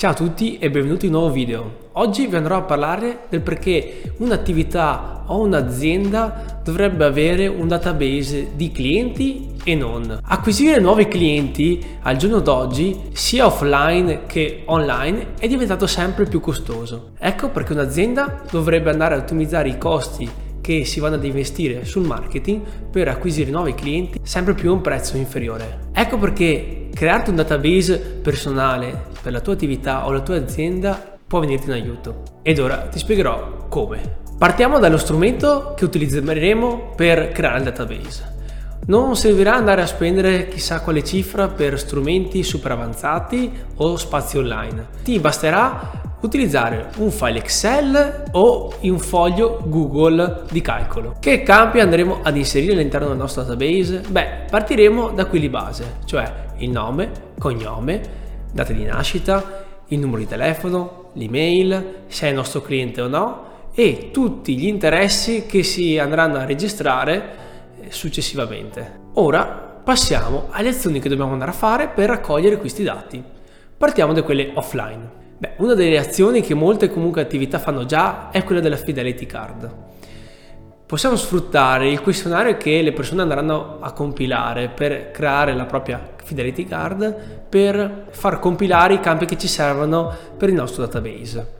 Ciao a tutti e benvenuti in un nuovo video. Oggi vi andrò a parlare del perché un'attività o un'azienda dovrebbe avere un database di clienti e non. Acquisire nuovi clienti al giorno d'oggi, sia offline che online, è diventato sempre più costoso. Ecco perché un'azienda dovrebbe andare a ottimizzare i costi che si vanno ad investire sul marketing per acquisire nuovi clienti sempre più a un prezzo inferiore. Ecco perché crearti un database personale per la tua attività o la tua azienda può venirti in aiuto. Ed ora ti spiegherò come. Partiamo dallo strumento che utilizzeremo per creare il database. Non servirà andare a spendere chissà quale cifra per strumenti super avanzati o spazi online. Ti basterà utilizzare un file Excel o un foglio Google di calcolo. Che campi andremo ad inserire all'interno del nostro database? Beh, partiremo da quelli base, cioè il nome, cognome, data di nascita, il numero di telefono, l'email, se è il nostro cliente o no e tutti gli interessi che si andranno a registrare eh, successivamente. Ora passiamo alle azioni che dobbiamo andare a fare per raccogliere questi dati. Partiamo da quelle offline. Beh, una delle azioni che molte comunque attività fanno già è quella della fidelity card. Possiamo sfruttare il questionario che le persone andranno a compilare per creare la propria fidelity card per far compilare i campi che ci servono per il nostro database.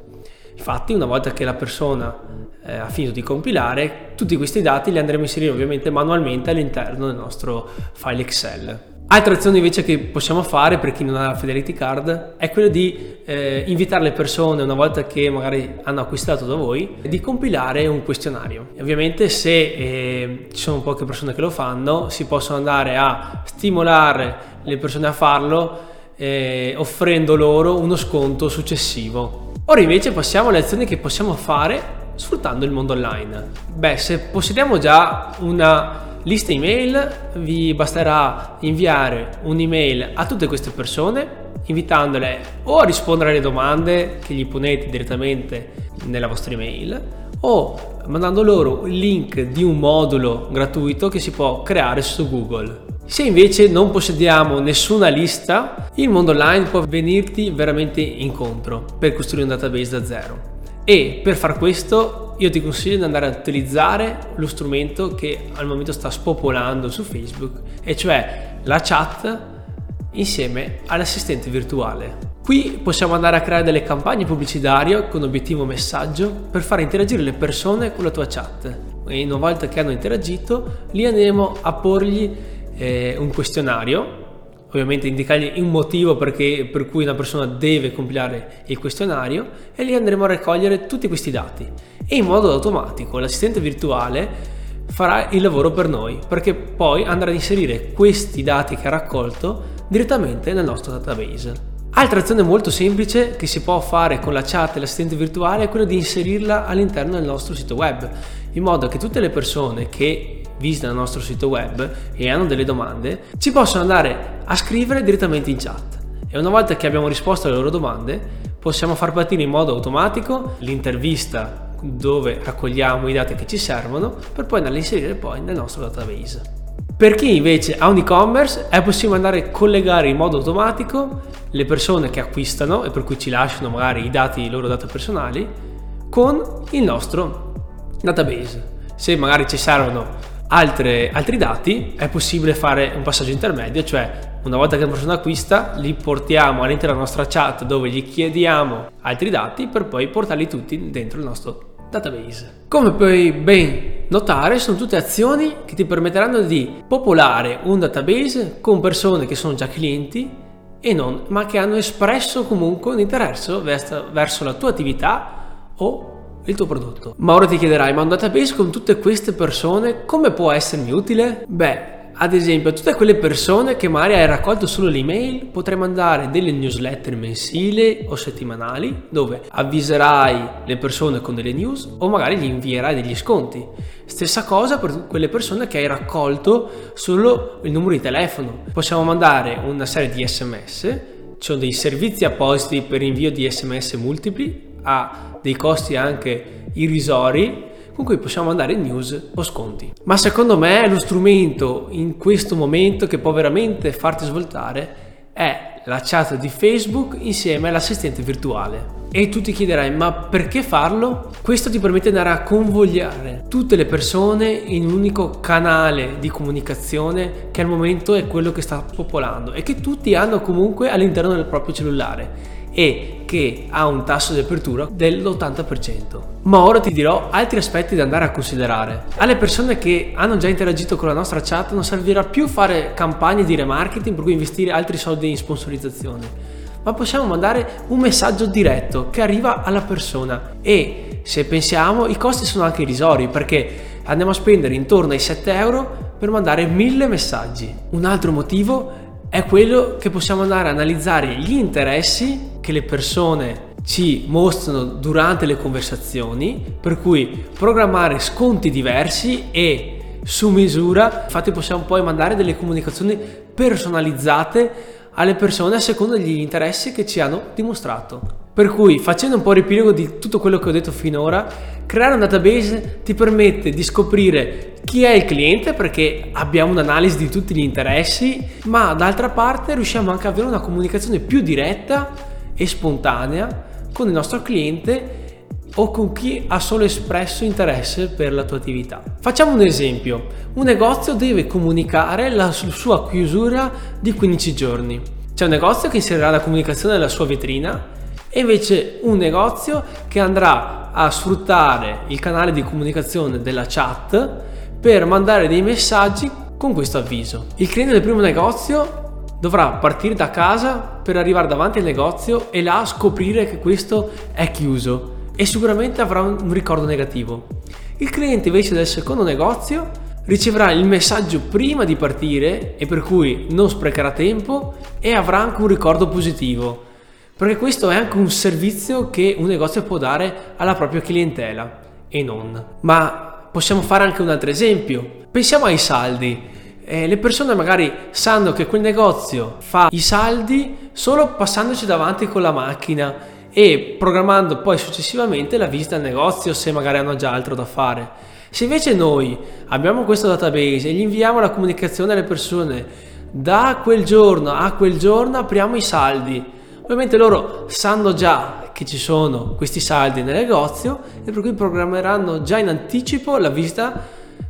Infatti, una volta che la persona eh, ha finito di compilare, tutti questi dati li andremo a inserire ovviamente manualmente all'interno del nostro file Excel. Altra azione invece che possiamo fare per chi non ha la Fidelity Card è quella di eh, invitare le persone una volta che magari hanno acquistato da voi di compilare un questionario. E ovviamente se eh, ci sono poche persone che lo fanno si possono andare a stimolare le persone a farlo eh, offrendo loro uno sconto successivo. Ora invece passiamo alle azioni che possiamo fare sfruttando il mondo online. Beh, se possediamo già una lista email vi basterà inviare un'email a tutte queste persone invitandole o a rispondere alle domande che gli ponete direttamente nella vostra email o mandando loro il link di un modulo gratuito che si può creare su Google. Se invece non possediamo nessuna lista, il mondo online può venirti veramente incontro per costruire un database da zero. E per far questo io ti consiglio di andare a utilizzare lo strumento che al momento sta spopolando su Facebook, e cioè la chat insieme all'assistente virtuale. Qui possiamo andare a creare delle campagne pubblicitarie con obiettivo messaggio per far interagire le persone con la tua chat. E una volta che hanno interagito, li andremo a porgli eh, un questionario ovviamente indicargli un motivo perché, per cui una persona deve compilare il questionario e lì andremo a raccogliere tutti questi dati e in modo automatico l'assistente virtuale farà il lavoro per noi perché poi andrà ad inserire questi dati che ha raccolto direttamente nel nostro database. Altra azione molto semplice che si può fare con la chat e l'assistente virtuale è quella di inserirla all'interno del nostro sito web, in modo che tutte le persone che visitano il nostro sito web e hanno delle domande, ci possono andare a scrivere direttamente in chat. E una volta che abbiamo risposto alle loro domande, possiamo far partire in modo automatico l'intervista dove raccogliamo i dati che ci servono per poi andarli a inserire poi nel nostro database. Per chi invece ha un e-commerce è possibile andare a collegare in modo automatico le persone che acquistano e per cui ci lasciano magari i dati, i loro dati personali con il nostro database. Se magari ci servono altre, altri dati è possibile fare un passaggio intermedio, cioè una volta che una persona acquista li portiamo all'interno della nostra chat dove gli chiediamo altri dati per poi portarli tutti dentro il nostro database. Come puoi ben notare sono tutte azioni che ti permetteranno di popolare un database con persone che sono già clienti e non, ma che hanno espresso comunque un interesse verso la tua attività o il tuo prodotto. Ma ora ti chiederai, ma un database con tutte queste persone come può essermi utile? Beh, ad esempio, a tutte quelle persone che magari hai raccolto solo l'email, potrai mandare delle newsletter mensili o settimanali dove avviserai le persone con delle news o magari gli invierai degli sconti. Stessa cosa per quelle persone che hai raccolto solo il numero di telefono. Possiamo mandare una serie di sms, ci sono dei servizi appositi per invio di sms multipli ha dei costi anche irrisori con cui possiamo andare in news o sconti. Ma secondo me lo strumento in questo momento che può veramente farti svoltare è la chat di Facebook insieme all'assistente virtuale. E tu ti chiederai, ma perché farlo? Questo ti permette di andare a convogliare tutte le persone in un unico canale di comunicazione che al momento è quello che sta popolando e che tutti hanno comunque all'interno del proprio cellulare e che ha un tasso di apertura dell'80%. Ma ora ti dirò altri aspetti da andare a considerare. Alle persone che hanno già interagito con la nostra chat non servirà più fare campagne di remarketing per cui investire altri soldi in sponsorizzazione ma possiamo mandare un messaggio diretto che arriva alla persona e se pensiamo i costi sono anche irrisori perché andiamo a spendere intorno ai 7 euro per mandare mille messaggi. Un altro motivo è quello che possiamo andare a analizzare gli interessi che le persone ci mostrano durante le conversazioni, per cui programmare sconti diversi e su misura, infatti possiamo poi mandare delle comunicazioni personalizzate alle persone a seconda degli interessi che ci hanno dimostrato. Per cui, facendo un po' riepilogo di tutto quello che ho detto finora, creare un database ti permette di scoprire chi è il cliente perché abbiamo un'analisi di tutti gli interessi, ma d'altra parte riusciamo anche ad avere una comunicazione più diretta e spontanea con il nostro cliente o con chi ha solo espresso interesse per la tua attività. Facciamo un esempio. Un negozio deve comunicare la sua chiusura di 15 giorni. C'è un negozio che inserirà la comunicazione nella sua vetrina e invece un negozio che andrà a sfruttare il canale di comunicazione della chat per mandare dei messaggi con questo avviso. Il cliente del primo negozio dovrà partire da casa per arrivare davanti al negozio e là scoprire che questo è chiuso e sicuramente avrà un ricordo negativo. Il cliente invece del secondo negozio riceverà il messaggio prima di partire e per cui non sprecherà tempo e avrà anche un ricordo positivo. Perché questo è anche un servizio che un negozio può dare alla propria clientela e non. Ma possiamo fare anche un altro esempio. Pensiamo ai saldi. Eh, le persone magari sanno che quel negozio fa i saldi solo passandoci davanti con la macchina e programmando poi successivamente la visita al negozio se magari hanno già altro da fare. Se invece noi abbiamo questo database e gli inviamo la comunicazione alle persone da quel giorno a quel giorno apriamo i saldi. Ovviamente loro sanno già che ci sono questi saldi nel negozio e per cui programmeranno già in anticipo la visita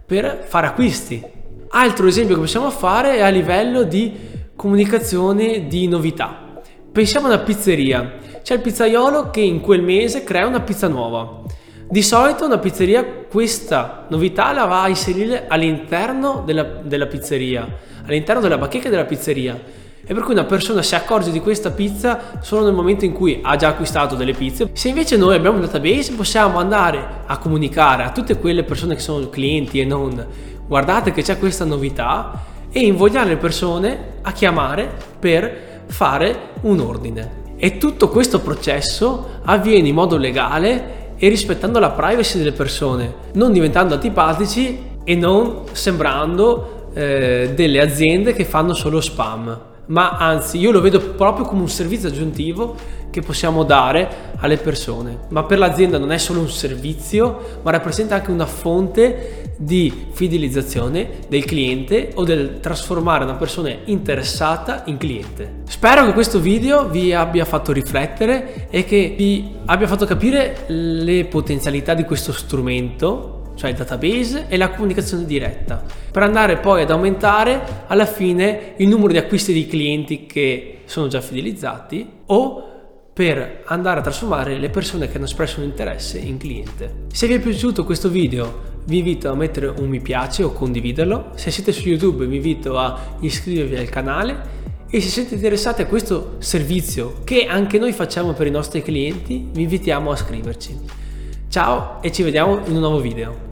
per fare acquisti. Altro esempio che possiamo fare è a livello di comunicazione di novità. Pensiamo a una pizzeria c'è il pizzaiolo che in quel mese crea una pizza nuova. Di solito una pizzeria questa novità la va a inserire all'interno della, della pizzeria, all'interno della bacheca della pizzeria. E per cui una persona si accorge di questa pizza solo nel momento in cui ha già acquistato delle pizze. Se invece noi abbiamo un database possiamo andare a comunicare a tutte quelle persone che sono clienti e non guardate che c'è questa novità e invogliare le persone a chiamare per fare un ordine. E tutto questo processo avviene in modo legale e rispettando la privacy delle persone, non diventando antipatici e non sembrando eh, delle aziende che fanno solo spam ma anzi io lo vedo proprio come un servizio aggiuntivo che possiamo dare alle persone. Ma per l'azienda non è solo un servizio, ma rappresenta anche una fonte di fidelizzazione del cliente o del trasformare una persona interessata in cliente. Spero che questo video vi abbia fatto riflettere e che vi abbia fatto capire le potenzialità di questo strumento cioè il database e la comunicazione diretta, per andare poi ad aumentare alla fine il numero di acquisti di clienti che sono già fidelizzati o per andare a trasformare le persone che hanno espresso un interesse in cliente. Se vi è piaciuto questo video vi invito a mettere un mi piace o condividerlo, se siete su YouTube vi invito a iscrivervi al canale e se siete interessati a questo servizio che anche noi facciamo per i nostri clienti vi invitiamo a iscriverci. Ciao e ci vediamo in un nuovo video.